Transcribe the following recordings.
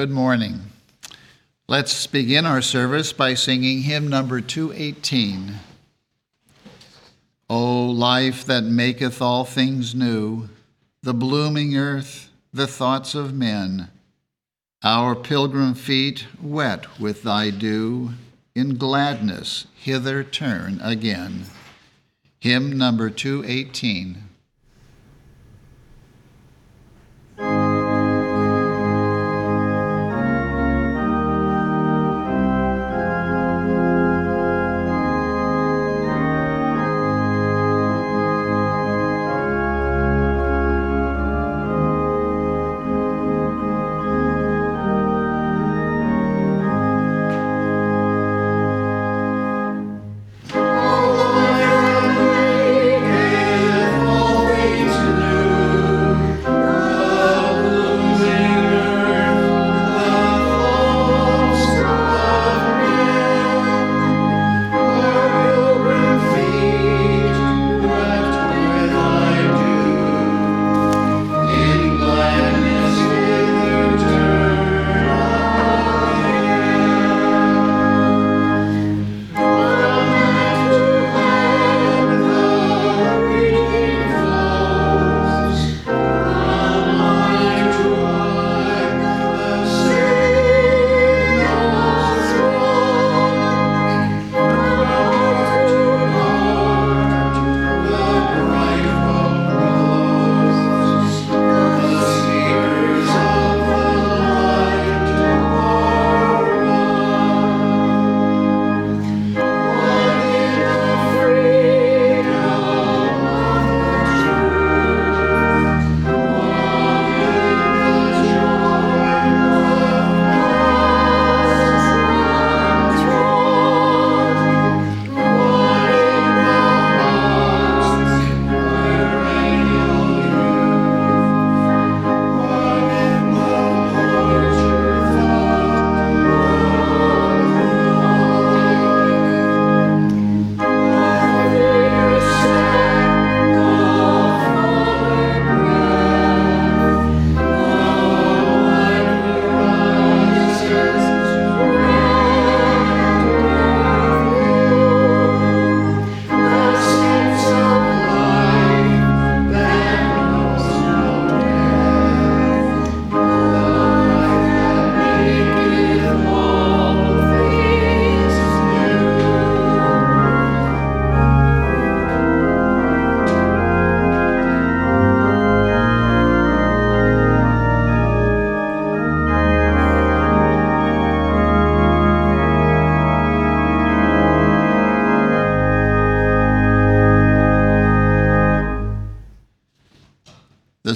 Good morning. Let's begin our service by singing hymn number 218. O life that maketh all things new, the blooming earth, the thoughts of men, our pilgrim feet wet with thy dew, in gladness hither turn again. Hymn number 218.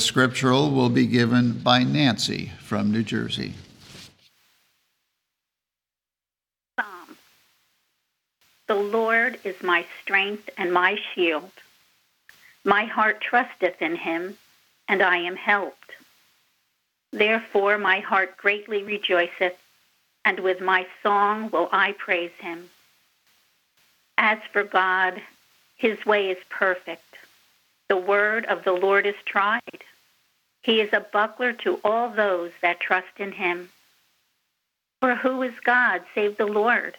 Scriptural will be given by Nancy from New Jersey. Psalm The Lord is my strength and my shield. My heart trusteth in him, and I am helped. Therefore my heart greatly rejoiceth, and with my song will I praise him. As for God, his way is perfect. The word of the Lord is tried. He is a buckler to all those that trust in him. For who is God save the Lord?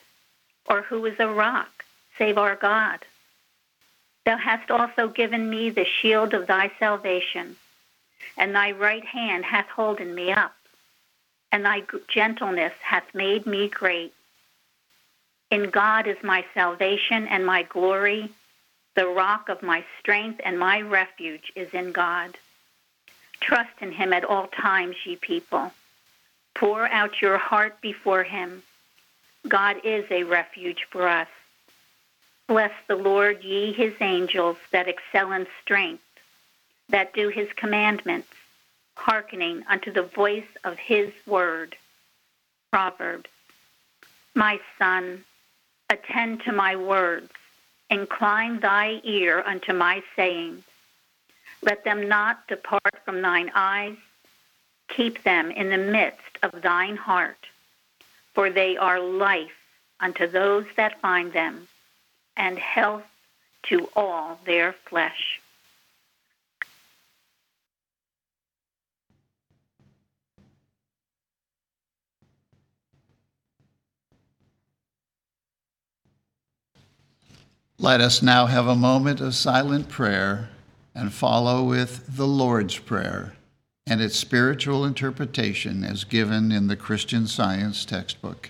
Or who is a rock save our God? Thou hast also given me the shield of thy salvation, and thy right hand hath holden me up, and thy gentleness hath made me great. In God is my salvation and my glory the rock of my strength and my refuge is in God. Trust in him at all times, ye people. Pour out your heart before him. God is a refuge for us. Bless the Lord, ye his angels that excel in strength, that do his commandments, hearkening unto the voice of his word. Proverbs. My son, attend to my words Incline thy ear unto my sayings. Let them not depart from thine eyes. Keep them in the midst of thine heart, for they are life unto those that find them, and health to all their flesh. Let us now have a moment of silent prayer and follow with the Lord's Prayer and its spiritual interpretation as given in the Christian Science textbook.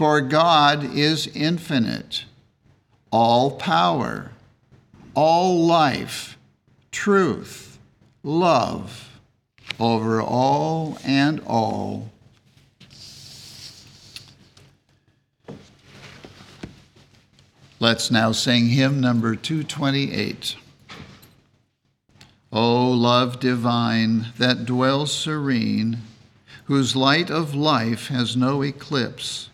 For God is infinite, all power, all life, truth, love, over all and all. Let's now sing hymn number 228. O love divine that dwells serene, whose light of life has no eclipse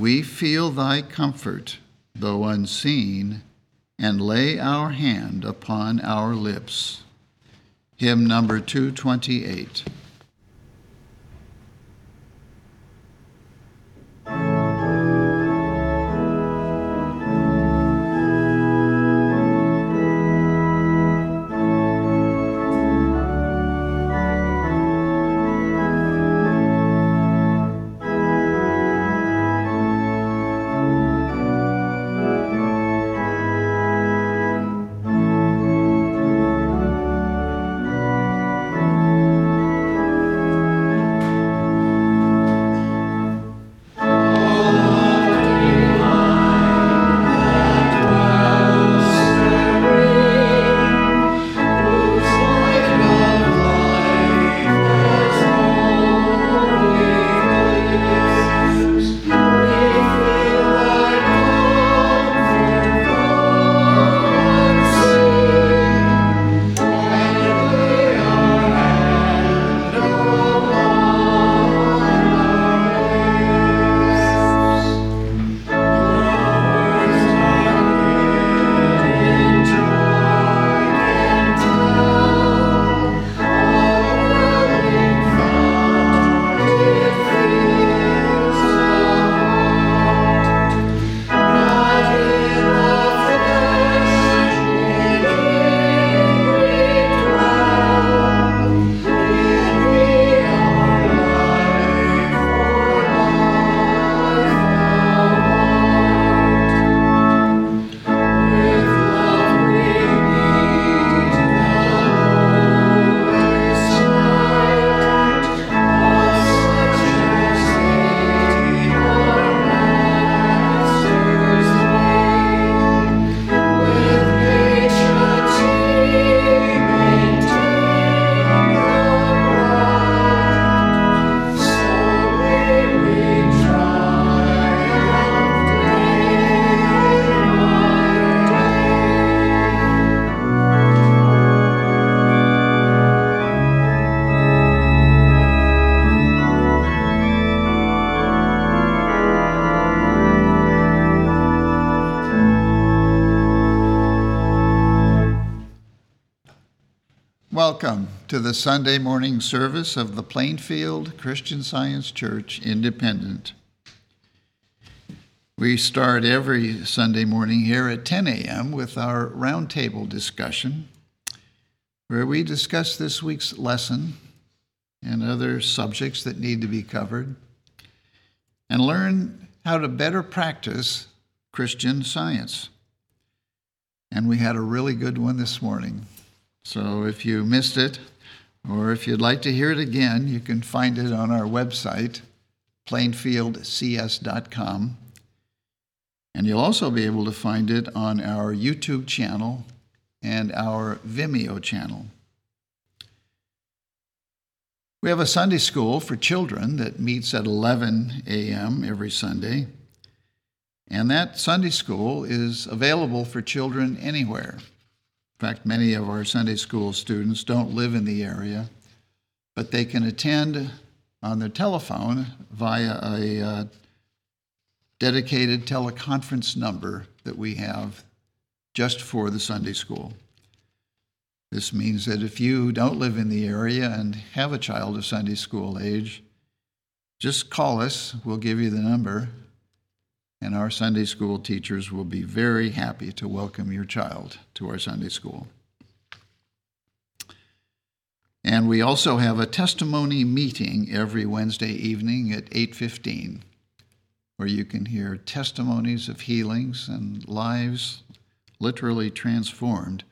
we feel thy comfort, though unseen, and lay our hand upon our lips. Hymn number 228. The Sunday morning service of the Plainfield Christian Science Church Independent. We start every Sunday morning here at 10 a.m. with our roundtable discussion, where we discuss this week's lesson and other subjects that need to be covered, and learn how to better practice Christian science. And we had a really good one this morning. So if you missed it, or if you'd like to hear it again, you can find it on our website, plainfieldcs.com. And you'll also be able to find it on our YouTube channel and our Vimeo channel. We have a Sunday school for children that meets at 11 a.m. every Sunday. And that Sunday school is available for children anywhere. In fact, many of our Sunday school students don't live in the area, but they can attend on their telephone via a uh, dedicated teleconference number that we have just for the Sunday school. This means that if you don't live in the area and have a child of Sunday school age, just call us. We'll give you the number, and our Sunday school teachers will be very happy to welcome your child to our Sunday school. And we also have a testimony meeting every Wednesday evening at 8:15 where you can hear testimonies of healings and lives literally transformed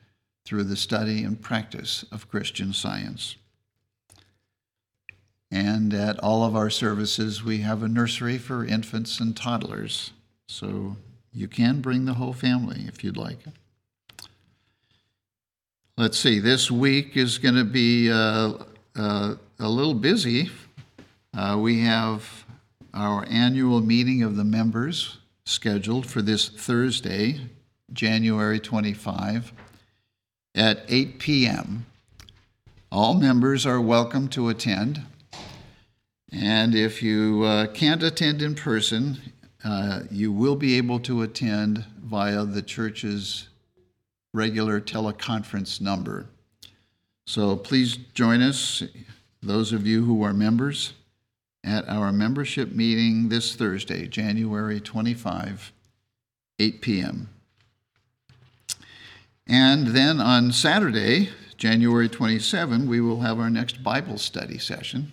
through the study and practice of Christian science. And at all of our services, we have a nursery for infants and toddlers so you can bring the whole family if you'd like. Let's see, this week is going to be uh, uh, a little busy. Uh, we have our annual meeting of the members scheduled for this Thursday, January 25, at 8 p.m. All members are welcome to attend. And if you uh, can't attend in person, uh, you will be able to attend via the church's regular teleconference number. So please join us, those of you who are members, at our membership meeting this Thursday, January 25, 8 p.m. And then on Saturday, January 27, we will have our next Bible study session.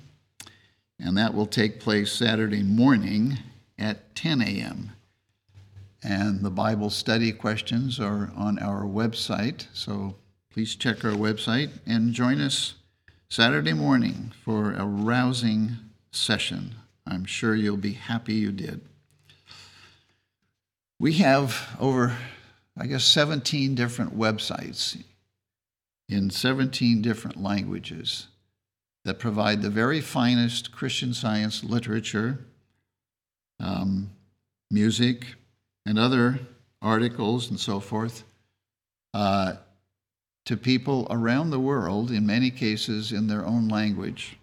And that will take place Saturday morning at 10 a.m. And the Bible study questions are on our website, so please check our website and join us Saturday morning for a rousing session. I'm sure you'll be happy you did. We have over, I guess, 17 different websites in 17 different languages that provide the very finest Christian science literature um, music, and other articles and so forth uh, to people around the world, in many cases in their own language.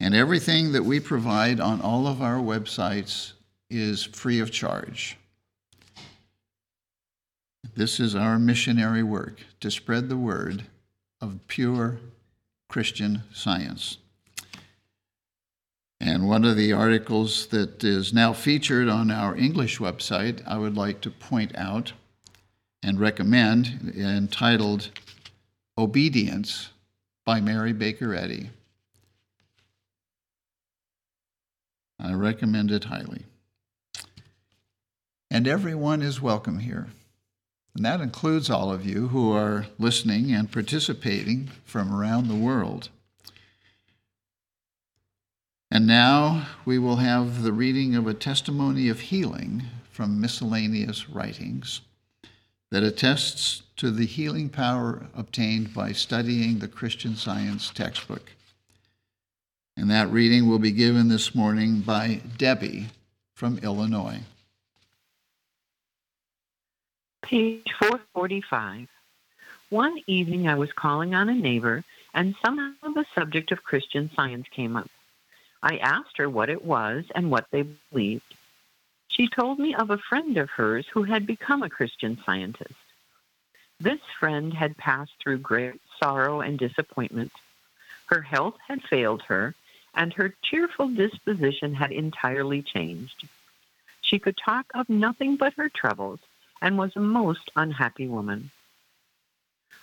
And everything that we provide on all of our websites is free of charge. This is our missionary work to spread the word of pure Christian science. And one of the articles that is now featured on our English website, I would like to point out and recommend, entitled Obedience by Mary Baker Eddy. I recommend it highly. And everyone is welcome here. And that includes all of you who are listening and participating from around the world. And now we will have the reading of a testimony of healing from miscellaneous writings that attests to the healing power obtained by studying the Christian Science textbook. And that reading will be given this morning by Debbie from Illinois. Page 445. One evening I was calling on a neighbor, and somehow the subject of Christian science came up. I asked her what it was and what they believed. She told me of a friend of hers who had become a Christian scientist. This friend had passed through great sorrow and disappointment. Her health had failed her, and her cheerful disposition had entirely changed. She could talk of nothing but her troubles and was a most unhappy woman.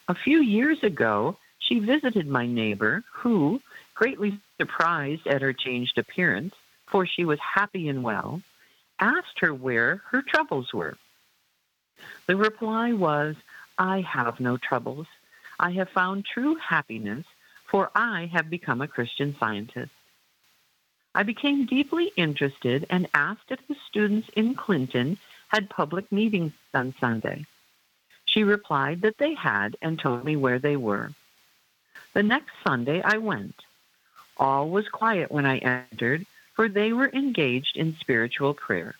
A few years ago, she visited my neighbor, who, greatly surprised at her changed appearance, for she was happy and well, asked her where her troubles were. The reply was, I have no troubles. I have found true happiness, for I have become a Christian scientist. I became deeply interested and asked if the students in Clinton had public meetings on Sunday. She replied that they had and told me where they were. The next Sunday I went. All was quiet when I entered, for they were engaged in spiritual prayer.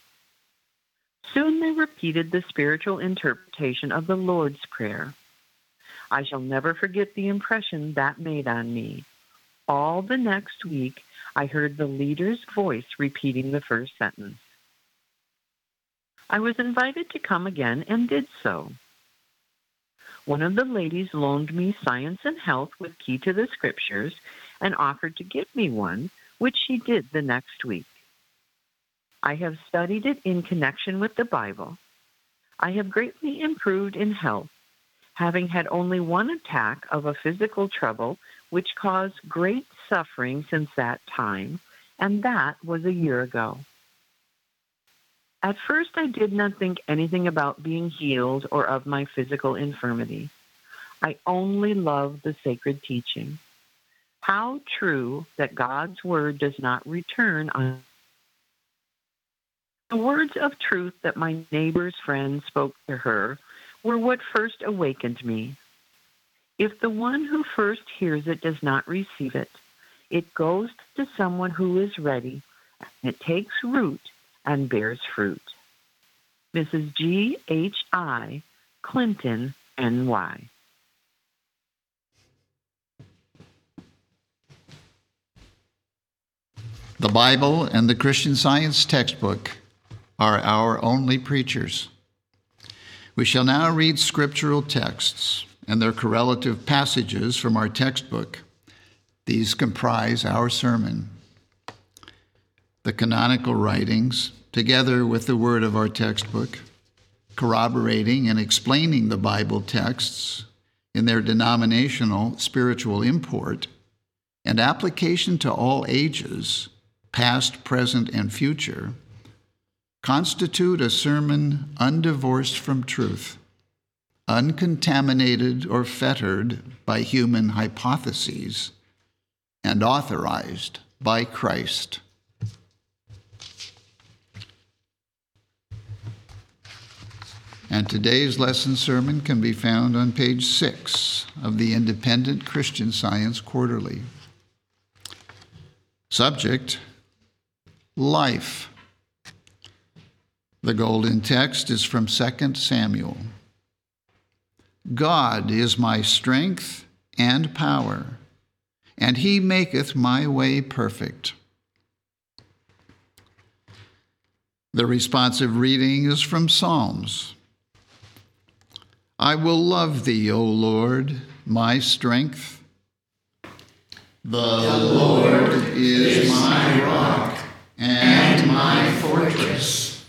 Soon they repeated the spiritual interpretation of the Lord's Prayer. I shall never forget the impression that made on me. All the next week, I heard the leader's voice repeating the first sentence. I was invited to come again and did so. One of the ladies loaned me Science and Health with Key to the Scriptures and offered to give me one, which she did the next week. I have studied it in connection with the Bible. I have greatly improved in health, having had only one attack of a physical trouble which caused great suffering since that time, and that was a year ago. At first, I did not think anything about being healed or of my physical infirmity. I only loved the sacred teaching. How true that God's word does not return on. The words of truth that my neighbor's friend spoke to her were what first awakened me. If the one who first hears it does not receive it, it goes to someone who is ready, and it takes root and bears fruit. Mrs. G. H. I. Clinton, NY. The Bible and the Christian Science textbook are our only preachers. We shall now read scriptural texts and their correlative passages from our textbook. These comprise our sermon. The canonical writings, together with the word of our textbook, corroborating and explaining the Bible texts in their denominational spiritual import and application to all ages, past, present, and future, constitute a sermon undivorced from truth, uncontaminated or fettered by human hypotheses, and authorized by Christ. And today's lesson sermon can be found on page six of the Independent Christian Science Quarterly. Subject Life. The golden text is from 2 Samuel. God is my strength and power, and he maketh my way perfect. The responsive reading is from Psalms. I will love thee, O Lord, my strength. The Lord is my rock and my fortress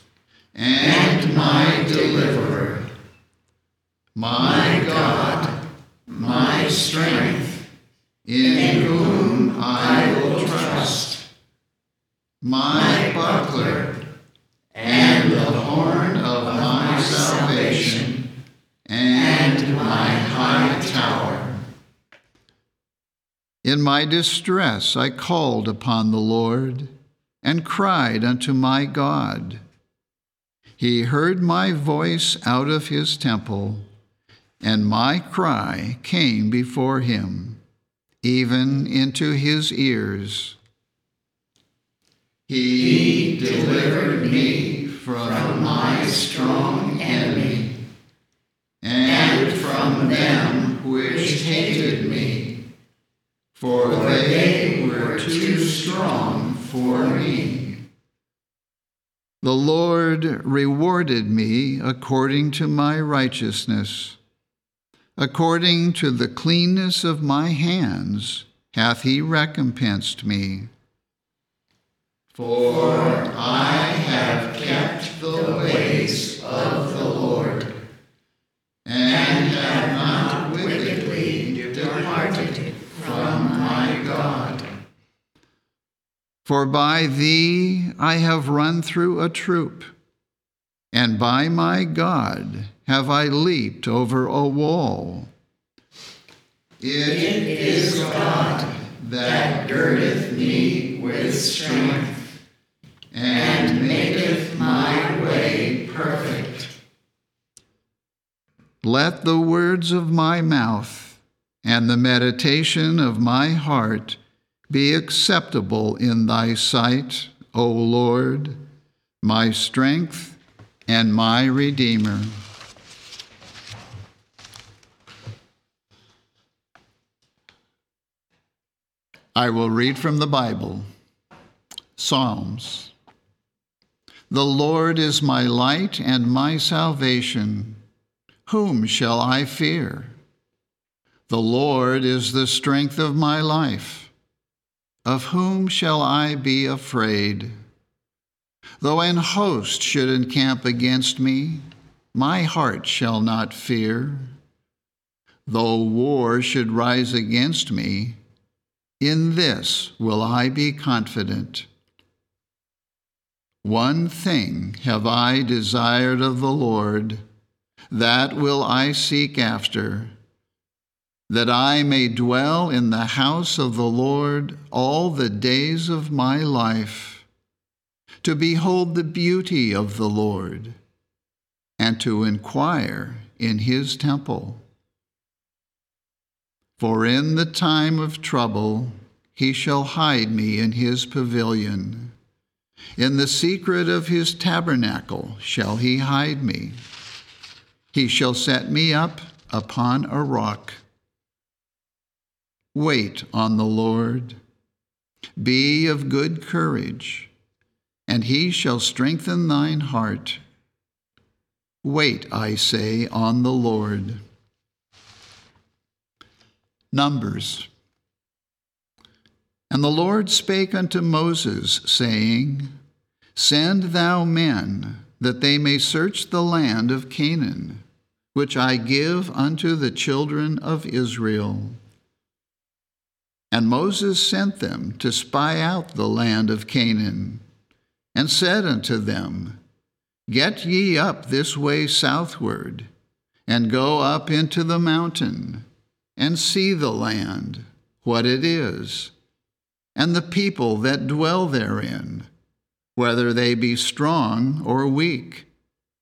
and my deliverer, my God, my strength, in whom I will trust, my buckler In my distress I called upon the Lord and cried unto my God. He heard my voice out of his temple, and my cry came before him, even into his ears. He delivered me from my strong enemy, and from them which hated me, for they were too strong for me. The Lord rewarded me according to my righteousness, According to the cleanness of my hands hath he recompensed me. For I have kept the ways of the Lord, and have not wickedly departed from my God. For by thee I have run through a troop, and by my God have I leaped over a wall. It is God that girdeth me with strength and maketh my way perfect. Let the words of my mouth and the meditation of my heart be acceptable in thy sight, O Lord, my strength and my Redeemer. I will read from the Bible Psalms. The Lord is my light and my salvation. Whom shall I fear? The Lord is the strength of my life. Of whom shall I be afraid? Though an host should encamp against me, my heart shall not fear. Though war should rise against me, in this will I be confident. One thing have I desired of the Lord, that will I seek after, that I may dwell in the house of the Lord all the days of my life, to behold the beauty of the Lord, and to inquire in his temple. For in the time of trouble he shall hide me in his pavilion. In the secret of his tabernacle shall he hide me. He shall set me up upon a rock. Wait on the Lord. Be of good courage, and he shall strengthen thine heart. Wait, I say, on the Lord. Numbers. And the Lord spake unto Moses, saying, Send thou men, that they may search the land of Canaan, which I give unto the children of Israel. And Moses sent them to spy out the land of Canaan, and said unto them, Get ye up this way southward, and go up into the mountain and see the land, what it is, and the people that dwell therein, whether they be strong or weak,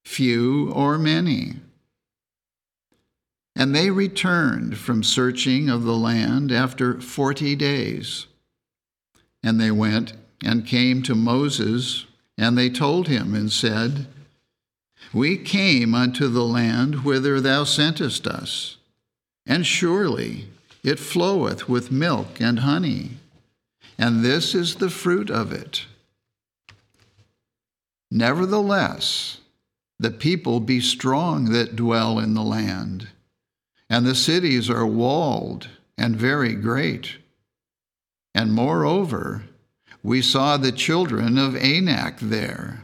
few or many. And they returned from searching of the land after forty days. And they went and came to Moses, and they told him and said, We came unto the land whither thou sentest us and surely it floweth with milk and honey, and this is the fruit of it. Nevertheless, the people be strong that dwell in the land, and the cities are walled and very great. And moreover, we saw the children of Anak there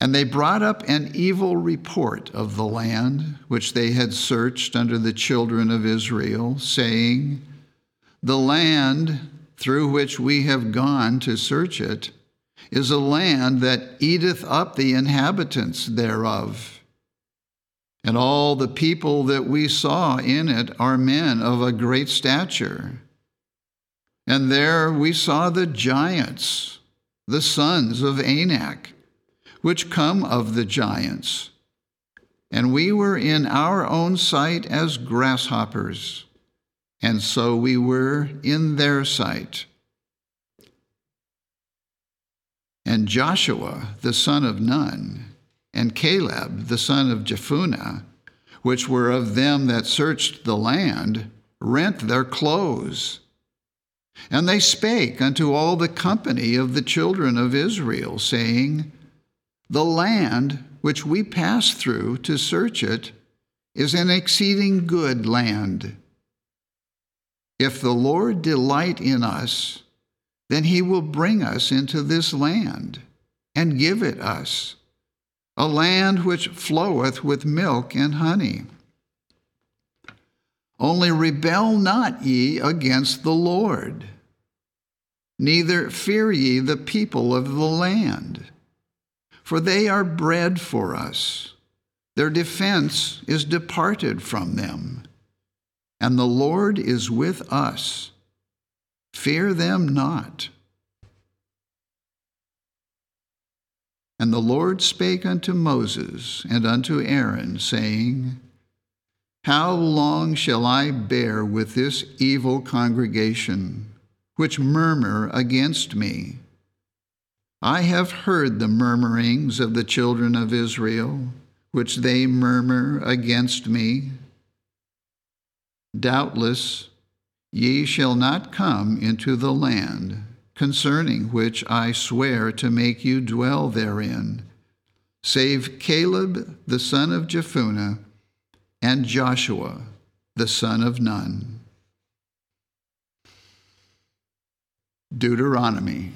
and they brought up an evil report of the land which they had searched under the children of Israel, saying, The land through which we have gone to search it is a land that eateth up the inhabitants thereof. And all the people that we saw in it are men of a great stature. And there we saw the giants, the sons of Anak which come of the giants. And we were in our own sight as grasshoppers, and so we were in their sight. And Joshua the son of Nun, and Caleb the son of Jephunneh, which were of them that searched the land, rent their clothes. And they spake unto all the company of the children of Israel, saying, the land which we passed through to search it is an exceeding good land. If the Lord delight in us, then he will bring us into this land and give it us, a land which floweth with milk and honey. Only rebel not ye against the Lord, neither fear ye the people of the land, for they are bread for us. Their defense is departed from them, and the Lord is with us. Fear them not. And the Lord spake unto Moses and unto Aaron, saying, How long shall I bear with this evil congregation, which murmur against me? I have heard the murmurings of the children of Israel, which they murmur against me. Doubtless, ye shall not come into the land concerning which I swear to make you dwell therein, save Caleb the son of Jephunneh and Joshua the son of Nun. Deuteronomy.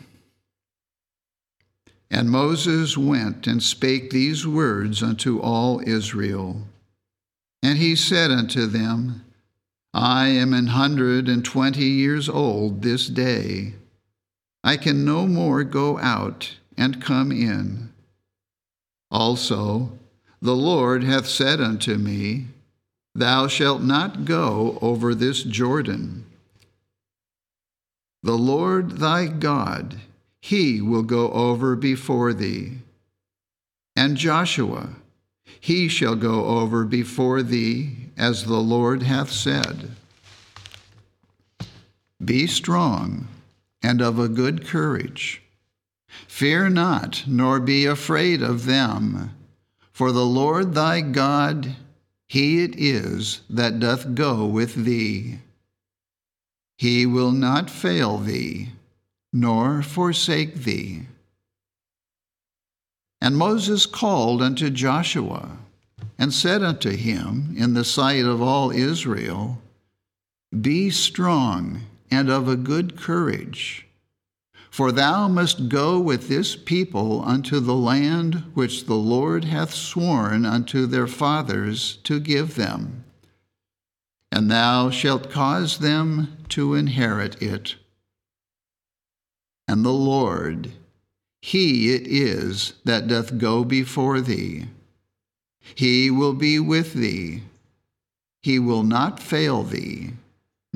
And Moses went and spake these words unto all Israel. And he said unto them, I am an hundred and twenty years old this day. I can no more go out and come in. Also, the Lord hath said unto me, Thou shalt not go over this Jordan. The Lord thy God, he will go over before thee. And Joshua, he shall go over before thee, as the Lord hath said. Be strong and of a good courage. Fear not, nor be afraid of them, for the Lord thy God, he it is that doth go with thee. He will not fail thee, nor forsake thee. And Moses called unto Joshua, and said unto him in the sight of all Israel, Be strong and of a good courage. For thou must go with this people unto the land which the Lord hath sworn unto their fathers to give them. And thou shalt cause them to inherit it. And the Lord, He it is that doth go before thee. He will be with thee. He will not fail thee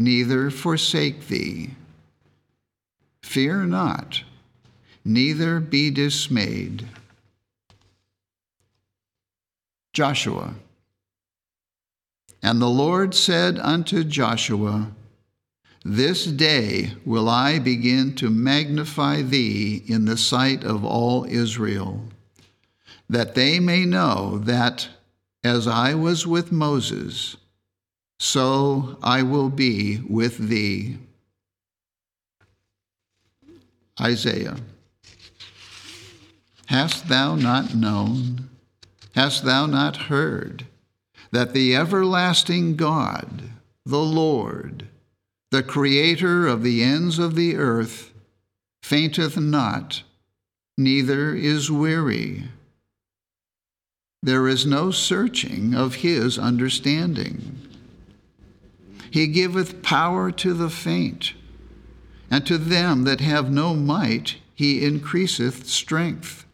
neither forsake thee. Fear not, neither be dismayed. Joshua. And the Lord said unto Joshua, This day will I begin to magnify thee in the sight of all Israel, that they may know that, as I was with Moses, so I will be with thee. Isaiah. Hast thou not known, hast thou not heard, that the everlasting God, the Lord, the Creator of the ends of the earth, fainteth not, neither is weary? There is no searching of his understanding. He giveth power to the faint, and to them that have no might he increaseth strength.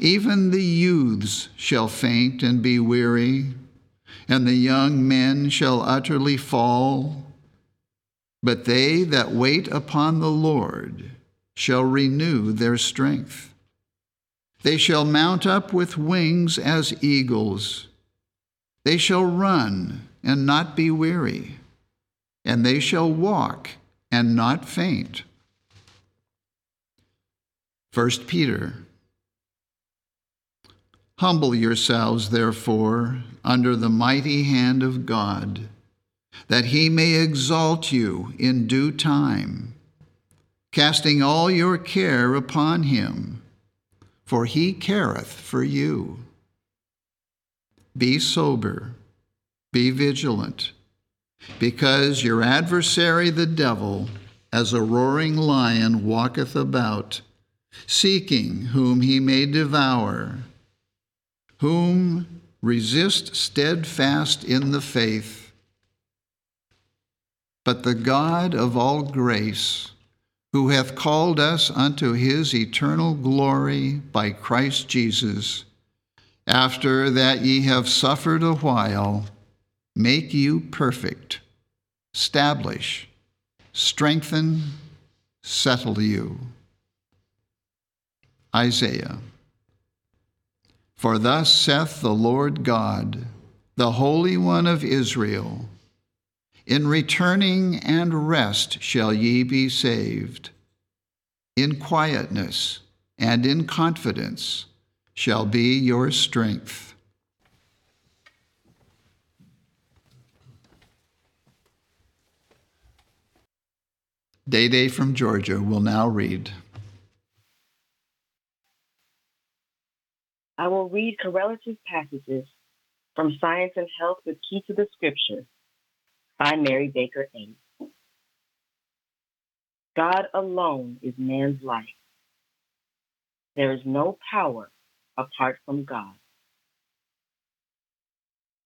Even the youths shall faint and be weary, and the young men shall utterly fall. But they that wait upon the Lord shall renew their strength. They shall mount up with wings as eagles. They shall run and not be weary, and they shall walk and not faint. 1 Peter Humble yourselves, therefore, under the mighty hand of God, that he may exalt you in due time, casting all your care upon him, for he careth for you. be sober, be vigilant, because your adversary the devil, as a roaring lion, walketh about, seeking whom he may devour, whom resist steadfast in the faith. But the God of all grace, who hath called us unto his eternal glory by Christ Jesus, after that ye have suffered a while, make you perfect, establish, strengthen, settle you. Isaiah. For thus saith the Lord God, the Holy One of Israel In returning and rest shall ye be saved, in quietness and in confidence shall be your strength. Day Day from Georgia will now read. I will read correlative passages from Science and Health with Key to the Scripture by Mary Baker Eddy. God alone is man's life. There is no power apart from God.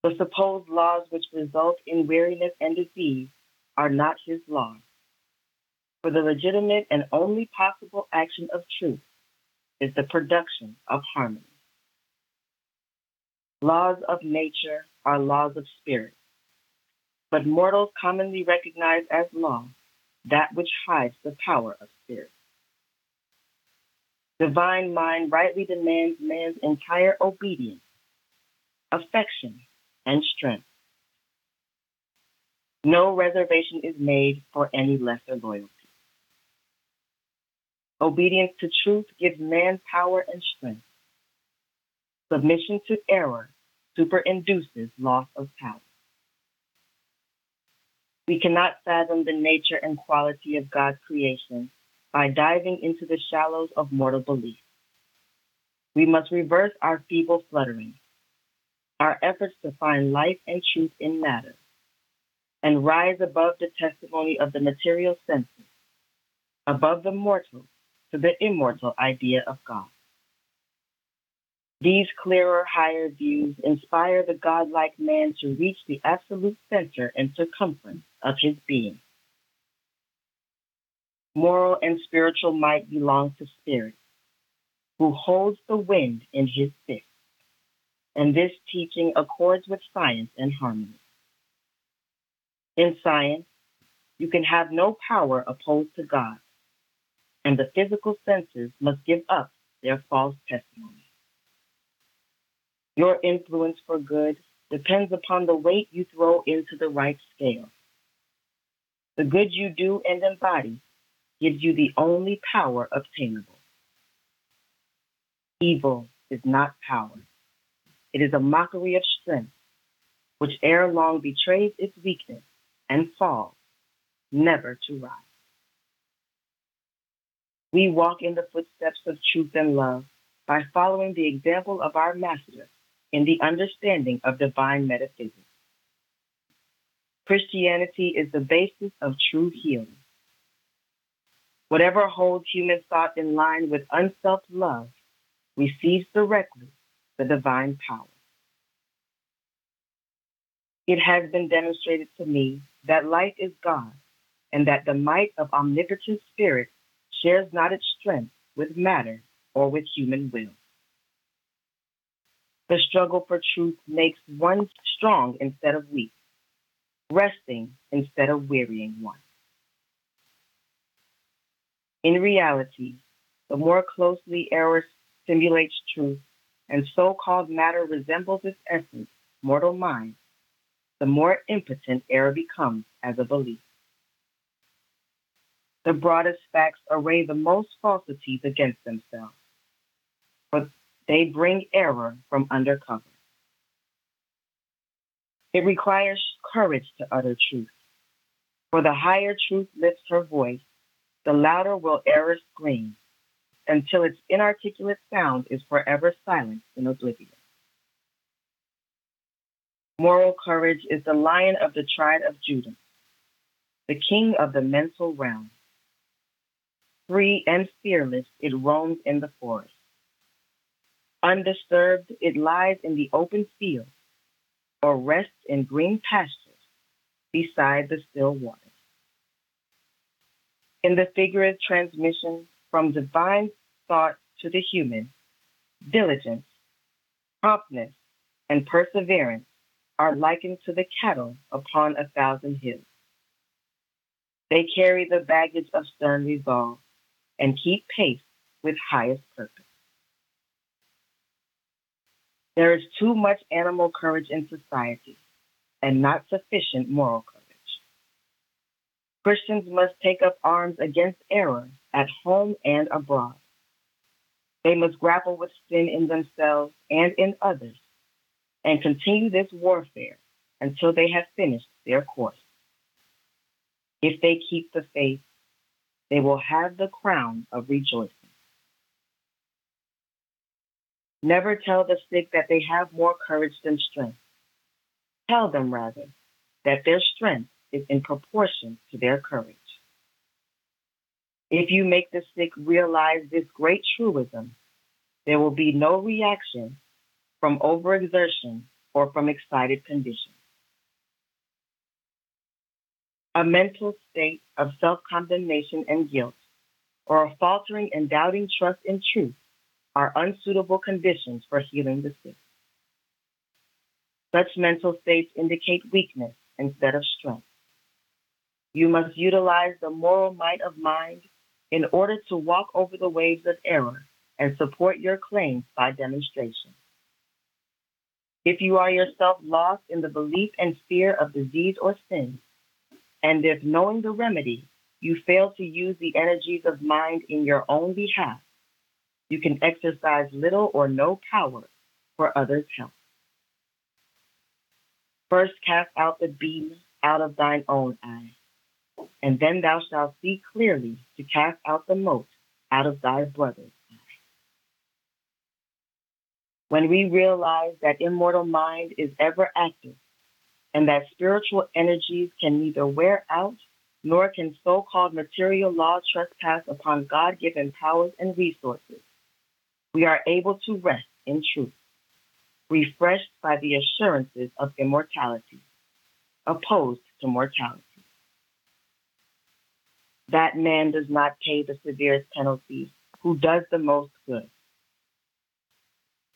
The supposed laws which result in weariness and disease are not his laws. For the legitimate and only possible action of truth is the production of harmony. Laws of nature are laws of spirit, but mortals commonly recognize as law that which hides the power of spirit. Divine mind rightly demands man's entire obedience, affection, and strength. No reservation is made for any lesser loyalty. Obedience to truth gives man power and strength. Submission to error superinduces loss of power. We cannot fathom the nature and quality of God's creation by diving into the shallows of mortal belief. We must reverse our feeble fluttering, our efforts to find life and truth in matter, and rise above the testimony of the material senses, above the mortal to the immortal idea of God. These clearer, higher views inspire the godlike man to reach the absolute center and circumference of his being. Moral and spiritual might belong to Spirit, who holds the wind in his fist. And this teaching accords with science and harmony. In science, you can have no power opposed to God, and the physical senses must give up their false testimony. Your influence for good depends upon the weight you throw into the right scale. The good you do and embody gives you the only power obtainable. Evil is not power. It is a mockery of strength, which ere long betrays its weakness and falls, never to rise. We walk in the footsteps of truth and love by following the example of our Master in the understanding of divine metaphysics. Christianity is the basis of true healing. Whatever holds human thought in line with unself love receives directly the divine power. It has been demonstrated to me that light is God and that the might of omnipotent spirit shares not its strength with matter or with human will. The struggle for truth makes one strong instead of weak, resting instead of wearying one. In reality, the more closely error simulates truth and so called matter resembles its essence, mortal mind, the more impotent error becomes as a belief. The broadest facts array the most falsities against themselves, for they bring error from under cover. It requires courage to utter truth, for the higher truth lifts her voice the louder will error scream until its inarticulate sound is forever silent in oblivion. Moral courage is the lion of the tribe of Judah, the king of the mental realm. Free and fearless, it roams in the forest. Undisturbed, it lies in the open field or rests in green pastures beside the still waters. In the figurative transmission from divine thought to the human, diligence, promptness, and perseverance are likened to the cattle upon a thousand hills. They carry the baggage of stern resolve and keep pace with highest purpose. There is too much animal courage in society and not sufficient moral courage. Christians must take up arms against error at home and abroad. They must grapple with sin in themselves and in others and continue this warfare until they have finished their course. If they keep the faith, they will have the crown of rejoicing. Never tell the sick that they have more courage than strength. Tell them, rather, that their strength is in proportion to their courage. If you make the sick realize this great truism, there will be no reaction from overexertion or from excited conditions. A mental state of self condemnation and guilt, or a faltering and doubting trust in truth, are unsuitable conditions for healing the sick. Such mental states indicate weakness instead of strength. You must utilize the moral might of mind in order to walk over the waves of error and support your claims by demonstration. If you are yourself lost in the belief and fear of disease or sin, and if knowing the remedy, you fail to use the energies of mind in your own behalf, you can exercise little or no power for others' help. First cast out the beam out of thine own eye, and then thou shalt see clearly to cast out the mote out of thy brother's eye. when we realize that immortal mind is ever active and that spiritual energies can neither wear out nor can so called material law trespass upon God given powers and resources, we are able to rest in truth, refreshed by the assurances of immortality, opposed to mortality. That man does not pay the severest penalties who does the most good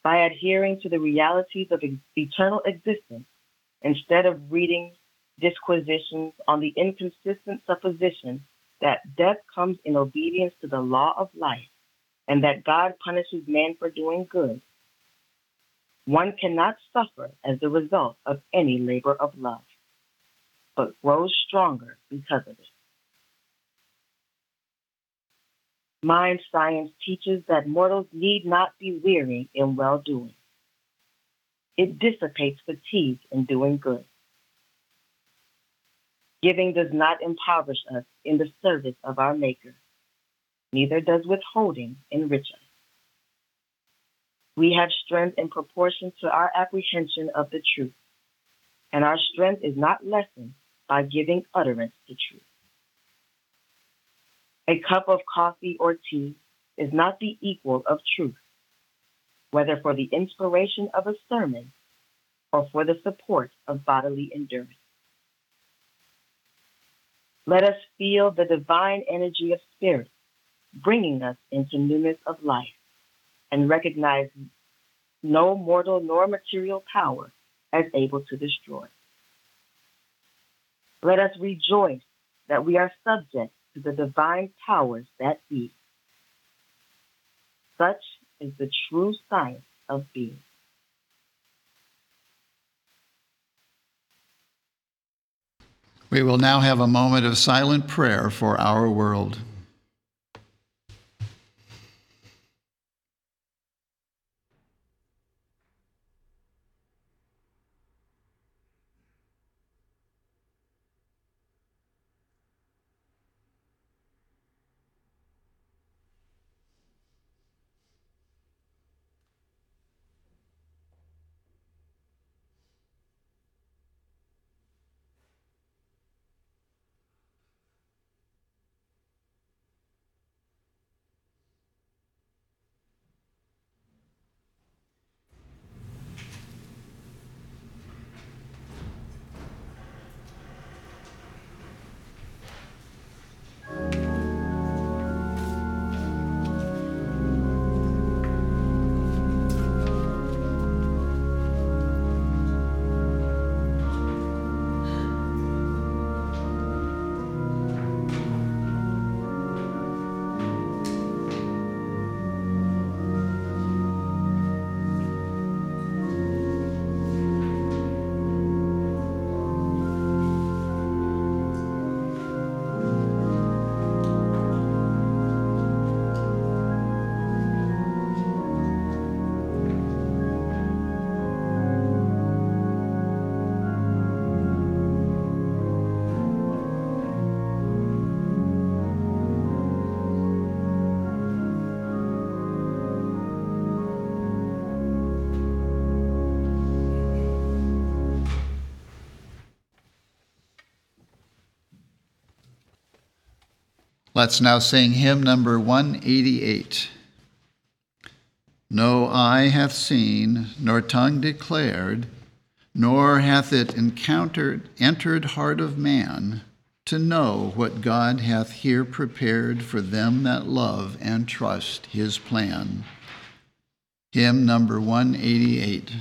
by adhering to the realities of eternal existence instead of reading disquisitions on the inconsistent supposition that death comes in obedience to the law of life and that God punishes man for doing good, one cannot suffer as the result of any labor of love, but grows stronger because of it. Mind science teaches that mortals need not be weary in well doing. It dissipates fatigue in doing good. Giving does not impoverish us in the service of our Maker, neither does withholding enrich us. We have strength in proportion to our apprehension of the truth, and our strength is not lessened by giving utterance to truth. A cup of coffee or tea is not the equal of truth, whether for the inspiration of a sermon or for the support of bodily endurance. Let us feel the divine energy of spirit bringing us into newness of life and recognize no mortal nor material power as able to destroy. Let us rejoice that we are subject to the divine powers that be. Such is the true science of being. We will now have a moment of silent prayer for our world. Let's now sing hymn number 188. No eye hath seen, nor tongue declared, nor hath it encountered entered heart of man to know what God hath here prepared for them that love and trust his plan. Hymn number 188.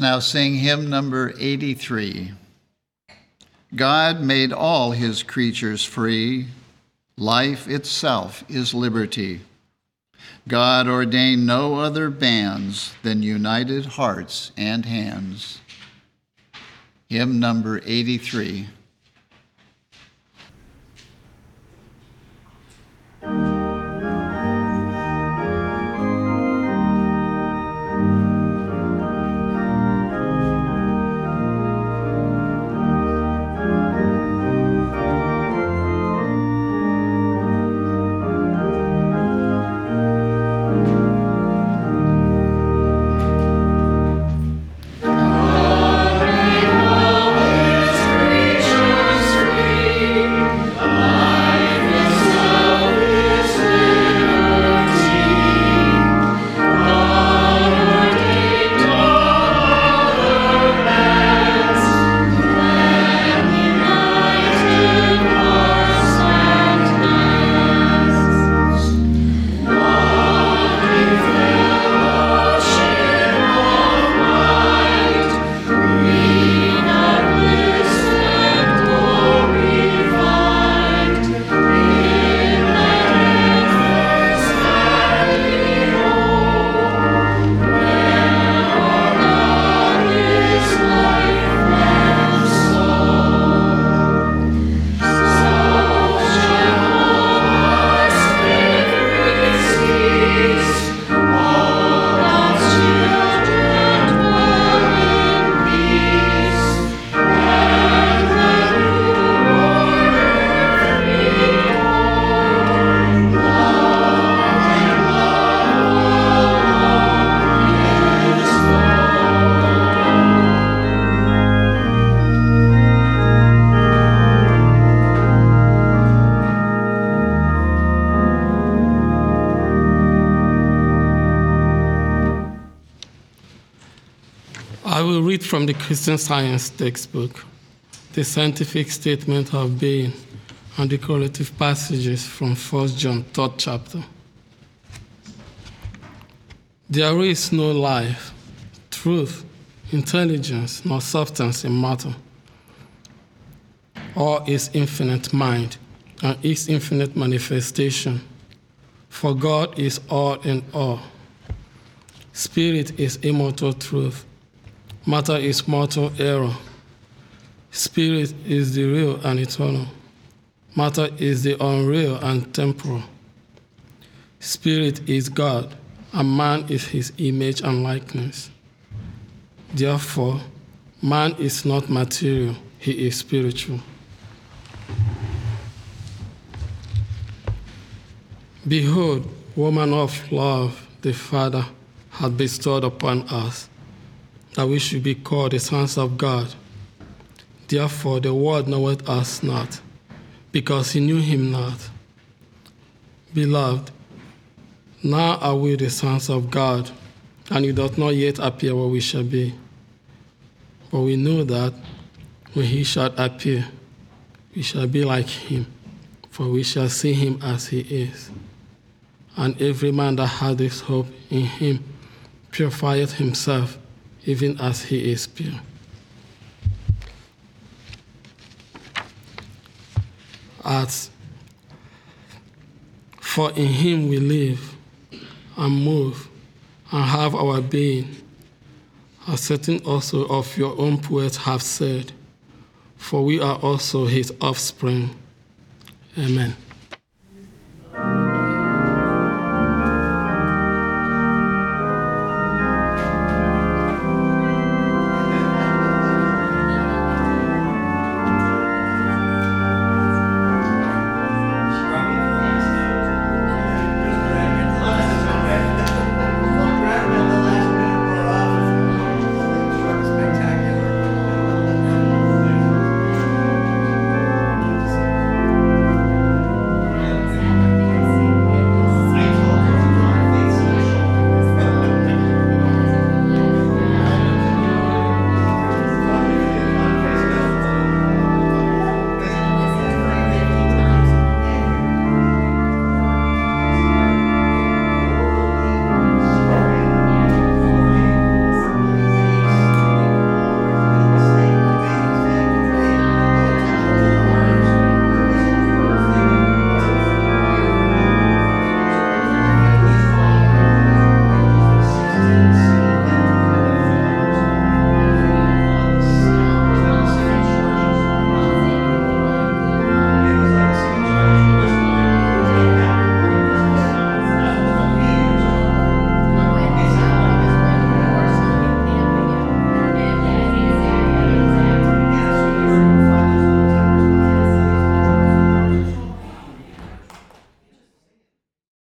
Now sing hymn number 83. God made all his creatures free. Life itself is liberty. God ordained no other bands than united hearts and hands. Hymn number 83. From the Christian Science textbook, the scientific statement of being, and the correlative passages from 1 John 3rd chapter. There is no life, truth, intelligence, nor substance in matter, All is infinite mind and its infinite manifestation. For God is all in all. Spirit is immortal truth Matter is mortal error. Spirit is the real and eternal. Matter is the unreal and temporal. Spirit is God, and man is his image and likeness. Therefore, man is not material, he is spiritual. Behold, woman of love, the Father hath bestowed upon us, that we should be called the sons of God. Therefore, the world knoweth us not, because he knew him not. Beloved, now are we the sons of God, and it doth not yet appear what we shall be. But we know that when he shall appear, we shall be like him, for we shall see him as he is. And every man that hath this hope in him purifieth himself, even as he is pure. Acts for in him we live and move and have our being, as certain also of your own poets have said, for we are also his offspring. Amen.